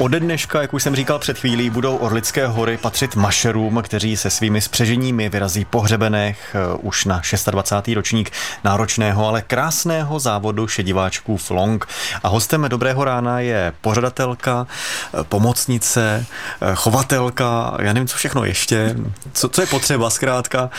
Ode dneška, jak už jsem říkal před chvílí, budou Orlické hory patřit mašerům, kteří se svými spřeženími vyrazí po hřebenech eh, už na 26. ročník náročného, ale krásného závodu šediváčků Flong. A hostem Dobrého rána je pořadatelka, eh, pomocnice, eh, chovatelka, já nevím, co všechno ještě, co, co je potřeba zkrátka,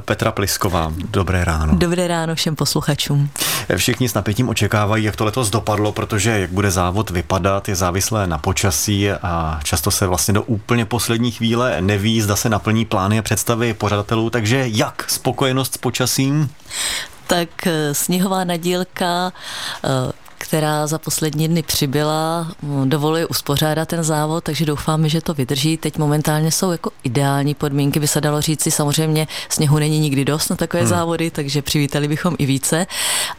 Petra Plisková. Dobré ráno. Dobré ráno všem posluchačům. Všichni s napětím očekávají, jak to letos dopadlo, protože jak bude závod vypadat, je závislé na počasí a často se vlastně do úplně poslední chvíle neví, zda se naplní plány a představy pořadatelů, takže jak spokojenost s počasím? Tak eh, sněhová nadílka eh, která za poslední dny přibyla, dovoluje uspořádat ten závod, takže doufáme, že to vydrží. Teď momentálně jsou jako ideální podmínky, by se dalo říci. Samozřejmě sněhu není nikdy dost na takové hmm. závody, takže přivítali bychom i více,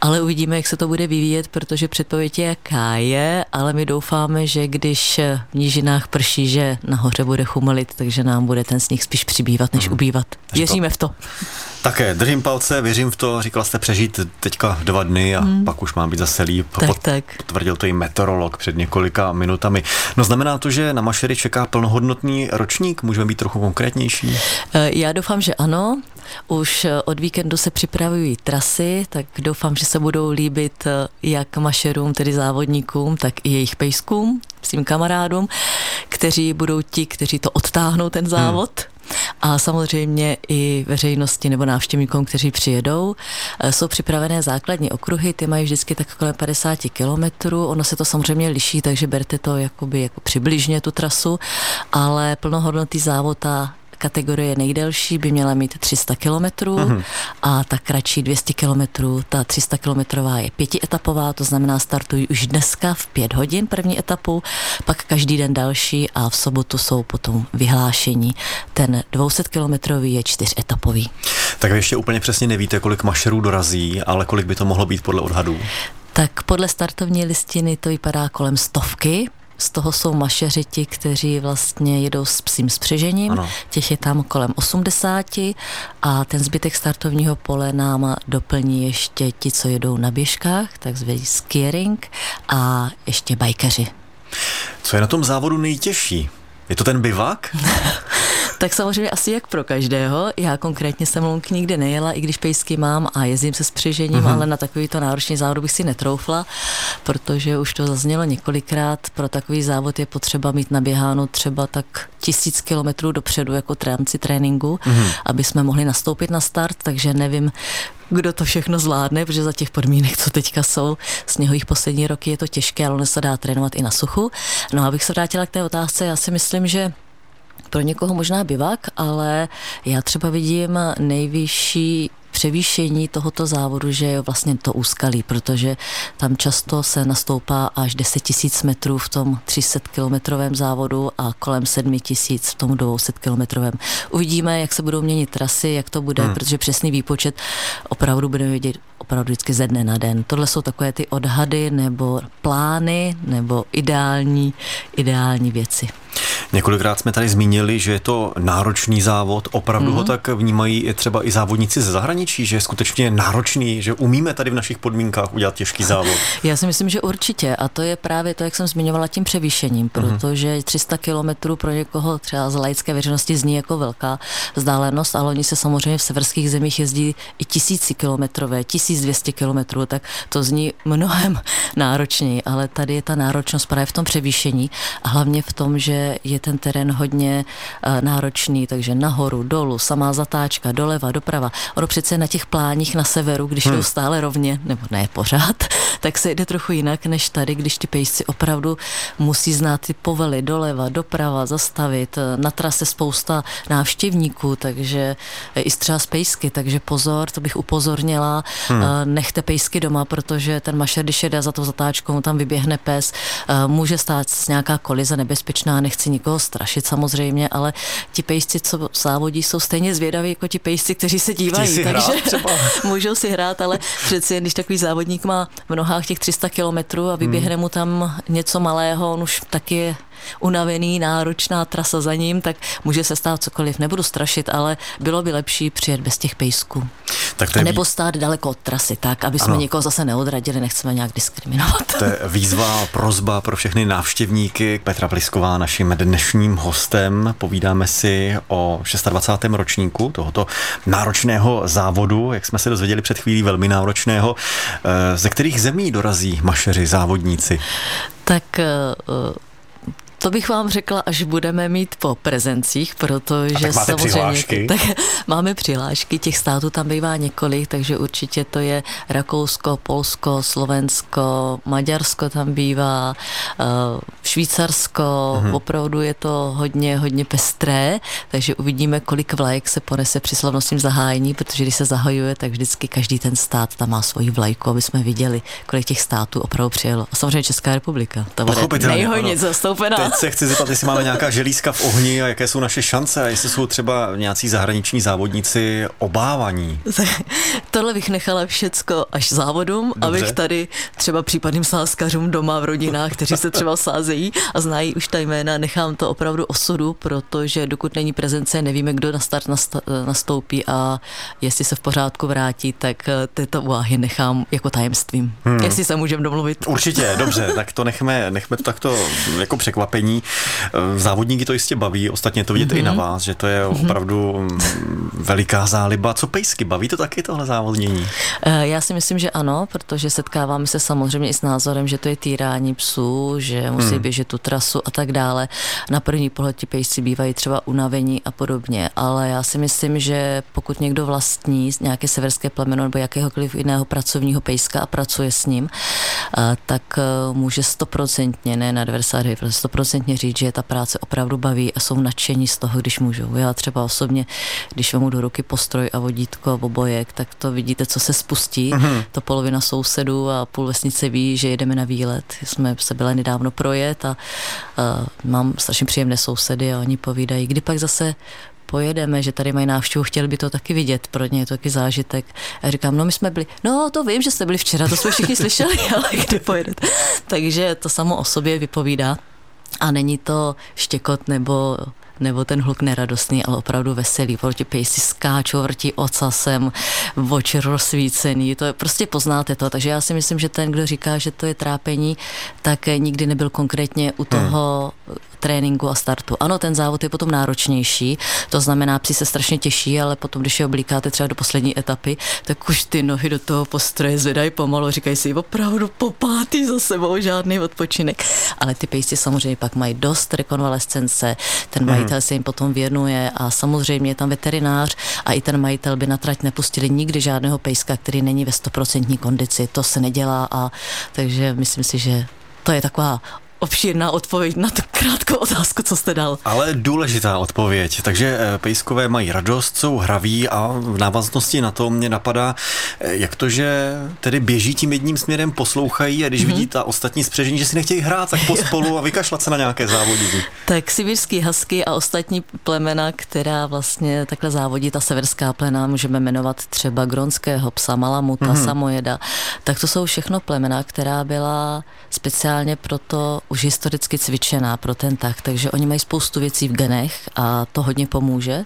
ale uvidíme, jak se to bude vyvíjet, protože předpověď je, jaká je, ale my doufáme, že když v nížinách prší, že nahoře bude chumelit, takže nám bude ten sníh spíš přibývat, než hmm. ubývat. Věříme v to. Také držím palce, věřím v to. Říkala jste přežít teďka dva dny a hmm. pak už mám být zase líp. Tak, Tak. Potvrdil to i meteorolog před několika minutami. No znamená to, že na Mašery čeká plnohodnotný ročník? Můžeme být trochu konkrétnější? Eh, já doufám, že ano. Už eh, od víkendu se připravují trasy, tak doufám, že se budou líbit eh, jak mašerům, tedy závodníkům, tak i jejich pejskům, svým kamarádům, kteří budou ti, kteří to odtáhnou ten závod. Hmm a samozřejmě i veřejnosti nebo návštěvníkům, kteří přijedou. Eh, jsou připravené základní okruhy, ty mají vždycky tak kolem 50 kilometrů, ono se to samozřejmě liší, takže berte to jakoby jako přibližně tu trasu, ale plnohodnotný závod a kategorie nejdelší by měla mít 300 kilometrů uh-huh. a ta kratší 200 kilometrů. Ta 300 kilometrová je pětietapová, to znamená startují už dneska v pět hodin první etapu, pak každý den další a v sobotu jsou potom vyhlášení. Ten 200 kilometrový je čtyřetapový. Tak vy ještě úplně přesně nevíte, kolik mašerů dorazí, ale kolik by to mohlo být podle odhadů? Tak podle startovní listiny to vypadá kolem stovky, z toho jsou mašeři ti, kteří vlastně jedou s psím spřežením, ano. těch je tam kolem 80 a ten zbytek startovního pole nám doplní ještě ti, co jedou na běžkách, takzvaný skiering a ještě bajkeři. Co je na tom závodu nejtěžší? Je to ten bivak? Tak samozřejmě asi jak pro každého. Já konkrétně jsem Lunk nikdy nejela, i když pejsky mám a jezdím se spřežením, mm-hmm. ale na takovýto náročný závod bych si netroufla, protože už to zaznělo několikrát. Pro takový závod je potřeba mít naběháno třeba tak tisíc kilometrů dopředu jako trámci tréninku, mm-hmm. aby jsme mohli nastoupit na start, takže nevím, kdo to všechno zvládne, protože za těch podmínek, co teďka jsou, sněhových poslední roky je to těžké, ale ono se dá trénovat i na suchu. No a abych se vrátila k té otázce, já si myslím, že pro někoho možná bivak, ale já třeba vidím nejvyšší převýšení tohoto závodu, že je vlastně to úskalí, protože tam často se nastoupá až 10 tisíc metrů v tom 300 kilometrovém závodu a kolem 7 tisíc v tom 200 kilometrovém. Uvidíme, jak se budou měnit trasy, jak to bude, hmm. protože přesný výpočet opravdu budeme vědět opravdu vždycky ze dne na den. Tohle jsou takové ty odhady nebo plány nebo ideální, ideální věci. Několikrát jsme tady zmínili, že je to náročný závod. Opravdu mm-hmm. ho mhm. tak vnímají i třeba i závodníci ze zahraničí, že je skutečně náročný, že umíme tady v našich podmínkách udělat těžký závod. Já si myslím, že určitě. A to je právě to, jak jsem zmiňovala tím převýšením, mhm. protože 300 kilometrů pro někoho třeba z laické veřejnosti zní jako velká vzdálenost, ale oni se samozřejmě v severských zemích jezdí i tisíci kilometrové, 1200 kilometrů, tak to zní mnohem náročněji, ale tady je ta náročnost právě v tom převýšení a hlavně v tom, že je ten terén hodně uh, náročný, takže nahoru, dolů, samá zatáčka, doleva, doprava. Ono přece na těch pláních na severu, když hmm. jdou stále rovně, nebo ne pořád, tak se jde trochu jinak než tady, když ty pejsci opravdu musí znát ty povely doleva, doprava, zastavit. Na trase spousta návštěvníků, takže i třeba z pejsky, takže pozor, to bych upozornila. Hmm. Nechte pejsky doma, protože ten mašer, když jede za tou zatáčkou, tam vyběhne pes, může stát nějaká kolize nebezpečná, nechci nikoho strašit samozřejmě, ale ti pejsci, co závodí, jsou stejně zvědaví jako ti pejsci, kteří se dívají. takže můžou si hrát, ale přeci jen, když takový závodník má v nohách těch 300 kilometrů a vyběhne hmm. mu tam něco malého, on už taky unavený, náročná trasa za ním, tak může se stát cokoliv. Nebudu strašit, ale bylo by lepší přijet bez těch pejsků. Tak to je Nebo stát daleko od trasy, tak, aby jsme ano. někoho zase neodradili, nechceme nějak diskriminovat. To je výzva, prozba pro všechny návštěvníky. Petra Plisková naším dnešním hostem. Povídáme si o 26. ročníku tohoto náročného závodu, jak jsme se dozvěděli před chvílí, velmi náročného. Eh, ze kterých zemí dorazí mašeři, závodníci? Tak eh, to bych vám řekla, až budeme mít po prezencích, protože tak máte samozřejmě přihlášky. tak máme přihlášky, těch států tam bývá několik, takže určitě to je Rakousko, Polsko, Slovensko, Maďarsko tam bývá, eh, Švýcarsko, mhm. opravdu je to hodně, hodně pestré, takže uvidíme, kolik vlajek se ponese při slavnostním zahájení, protože když se zahajuje, tak vždycky každý ten stát tam má svoji vlajku, aby jsme viděli, kolik těch států opravdu přijelo. A samozřejmě Česká republika, ta bude nejhodně zastoupená. Se chci zeptat, jestli máme nějaká želízka v ohni a jaké jsou naše šance a jestli jsou třeba nějací zahraniční závodníci obávaní. Tohle bych nechala všecko až závodům, Dobře. abych tady třeba případným sázkařům doma v rodinách, kteří se třeba sázejí a znají už ta jména, nechám to opravdu osudu, protože dokud není prezence, nevíme, kdo na start nastoupí a jestli se v pořádku vrátí, tak eh, tyto úvahy nechám jako tajemstvím. Hmm. Jestli se můžeme domluvit. Určitě, dobře, tak to nechme, nechme to takto jako překvapení. Eh, závodníky to jistě baví, ostatně to vidíte mm-hmm. i na mhm. vás, že to je mhm. opravdu mm, veliká záliba. Co pejsky, baví to taky tohle závodnění? Eh, já si myslím, že ano, protože setkáváme se samozřejmě i s názorem, že to je týrání psů, že musí hmm. běžet tu trasu a tak dále. Na první pohled ti pejsci bývají třeba unavení a podobně, ale já si myslím, že pokud někdo vlastní nějaké severské plemeno nebo jakéhokoliv jiného pracovního pejska a pracuje s ním, eh, tak může stoprocentně, ne na 92, stoprocentně říct, že ta práce opravdu baví a jsou nadšení z toho, když můžou. Já třeba osobně, když vemu do ruky postroj a vodítko, obojek, tak to vidíte, co se spustí. Mm-hmm. To polovina sousedů a půl vesnice ví, že jedeme na výlet. Jsme se byli nedávno projet a, a mám strašně příjemné sousedy a oni povídají, kdy pak zase pojedeme, že tady mají návštěvu, chtěli by to taky vidět, pro ně je to taky zážitek. A říkám, no my jsme byli, no to vím, že jste byli včera, to jsme všichni slyšeli, ale kdy pojedete. Takže to samo o sobě vypovídá. A není to štěkot nebo nebo ten hluk neradostný, ale opravdu veselý. Proti pejsi skáčou, vrtí ocasem, oči rozsvícený, to je, prostě poznáte to. Takže já si myslím, že ten, kdo říká, že to je trápení, tak nikdy nebyl konkrétně u toho hmm tréninku a startu. Ano, ten závod je potom náročnější, to znamená, psi se strašně těší, ale potom, když je oblíkáte třeba do poslední etapy, tak už ty nohy do toho postroje zvedají pomalu, říkají si opravdu popátý za sebou, žádný odpočinek. Ale ty pejsci samozřejmě pak mají dost rekonvalescence, ten mhm. majitel se jim potom věnuje a samozřejmě je tam veterinář a i ten majitel by na trať nepustili nikdy žádného pejska, který není ve stoprocentní kondici. To se nedělá a takže myslím si, že to je taková obšírná odpověď na tu krátkou otázku, co jste dal. Ale důležitá odpověď. Takže eh, pejskové mají radost, jsou hraví a v návaznosti na to mě napadá, eh, jak to, že tedy běží tím jedním směrem, poslouchají a když mm-hmm. vidí ta ostatní spřežení, že si nechtějí hrát, tak pospolu a vykašlat se na nějaké závodí. Tak sibirský hasky a ostatní plemena, která vlastně takhle závodí, ta severská plena, můžeme jmenovat třeba gronského psa, malamuta, mm-hmm. samojeda, tak to jsou všechno plemena, která byla speciálně proto už historicky cvičená pro ten tak, takže oni mají spoustu věcí v genech a to hodně pomůže.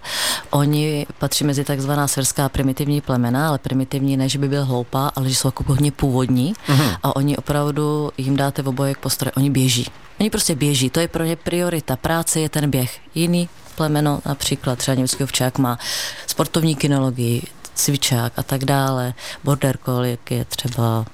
Oni patří mezi takzvaná severská primitivní plemena, ale primitivní ne, že by byl hloupá, ale že jsou jako hodně původní uh-huh. a oni opravdu jim dáte v obojek postroj, oni běží. Oni prostě běží, to je pro ně priorita. Práce je ten běh. Jiný plemeno, například třeba německý ovčák má sportovní kinologii, cvičák a tak dále, border collie, je třeba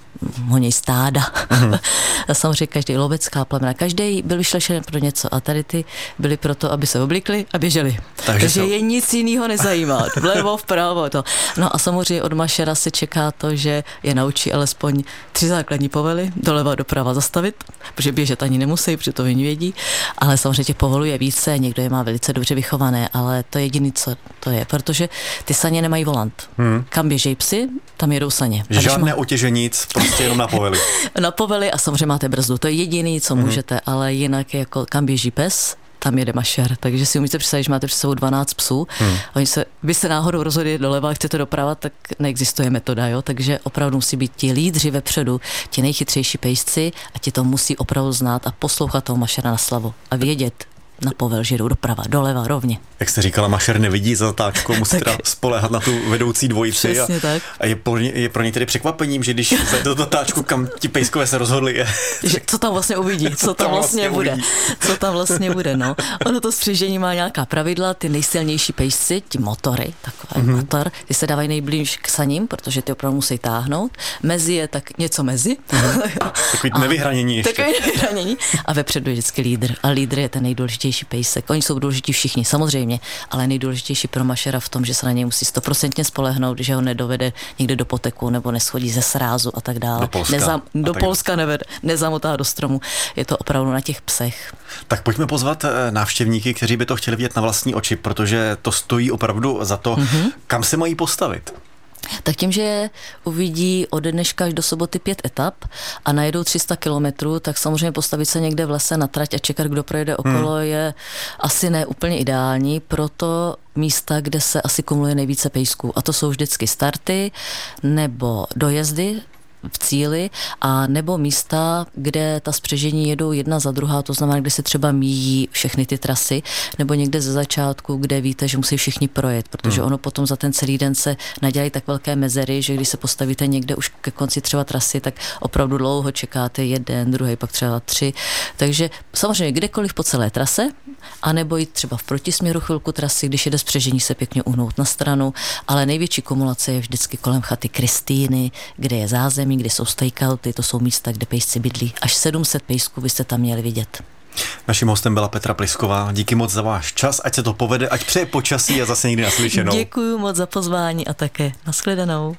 honí stáda. Mm-hmm. a samozřejmě každý lovecká plemena, každý byl vyšlešen pro něco a tady ty byly proto, aby se oblikli a běželi. Takže, Takže jsou... je nic jiného nezajímá. Vlevo, vpravo. To. No a samozřejmě od mašera se čeká to, že je naučí alespoň tři základní povely, doleva, doprava zastavit, protože běžet ani nemusí, protože to oni vědí, ale samozřejmě těch povolů je více, někdo je má velice dobře vychované, ale to je jediné, co to je, protože ty saně nemají volant. Hmm. Kam běžejí psy, tam jedou saně. Žádné má... otěženic, prostě jenom na povely. na povely a samozřejmě máte brzdu, to je jediný, co mm-hmm. můžete, ale jinak jako kam běží pes, tam jede mašer. Takže si umíte představit, že máte před sebou 12 psů. Hmm. Oni se, vy se náhodou rozhodli doleva a chcete doprava, tak neexistuje metoda, jo? takže opravdu musí být ti lídři vepředu, ti nejchytřejší pejsci a ti to musí opravdu znát a poslouchat toho mašera na slavu a vědět, na povel, že jdou doprava, doleva, rovně. Jak jste říkala, mašer nevidí za zatáčku, musí teda spolehat na tu vedoucí dvojici. Přesně a, tak. a je, pro ně, je pro ně tedy překvapením, že když do zatáčku, kam ti pejskové se rozhodli, je... že co tam vlastně uvidí, co, co tam vlastně, vlastně bude, co tam vlastně bude, no. Ono to střežení má nějaká pravidla, ty nejsilnější pejsci, ti motory, takový mm-hmm. motor, ty se dávají nejblíž k saním, protože ty opravdu musí táhnout. Mezi je tak něco mezi. Mm-hmm. Takový nevyhranění ještě. Takový nevyhranění. A vepředu je vždycky lídr. A lídr je ten nejdůležitější pejsek. Oni jsou důležití všichni, samozřejmě, ale nejdůležitější pro mašera v tom, že se na něj musí stoprocentně spolehnout, že ho nedovede někde do poteku nebo neschodí ze srázu a tak dále. Do Polska. Nezam, do tak... Polska nevede, nezamotá do stromu. Je to opravdu na těch psech. Tak pojďme pozvat eh, návštěvníky, kteří by to chtěli vidět na vlastní oči, protože to stojí opravdu za to, mm-hmm. kam se mají postavit. Tak tím, že uvidí ode dneška až do soboty pět etap a najedou 300 kilometrů, tak samozřejmě postavit se někde v lese na trať a čekat, kdo projede okolo, hmm. je asi ne úplně ideální, proto místa, kde se asi kumuluje nejvíce pejsků. A to jsou vždycky starty nebo dojezdy v cíli a nebo místa, kde ta spřežení jedou jedna za druhá, to znamená, kde se třeba míjí všechny ty trasy, nebo někde ze začátku, kde víte, že musí všichni projet, protože hmm. ono potom za ten celý den se nadělají tak velké mezery, že když se postavíte někde už ke konci třeba trasy, tak opravdu dlouho čekáte jeden, druhý, pak třeba tři. Takže samozřejmě kdekoliv po celé trase, anebo jít třeba v protisměru chvilku trasy, když jede spřežení se pěkně uhnout na stranu, ale největší kumulace je vždycky kolem chaty Kristýny, kde je zázemí, kde jsou stakeouty, to jsou místa, kde pejsci bydlí. Až 700 pejsků byste tam měli vidět. Naším hostem byla Petra Plisková. Díky moc za váš čas, ať se to povede, ať přeje počasí a zase někdy naslyšenou. Děkuji moc za pozvání a také nashledanou.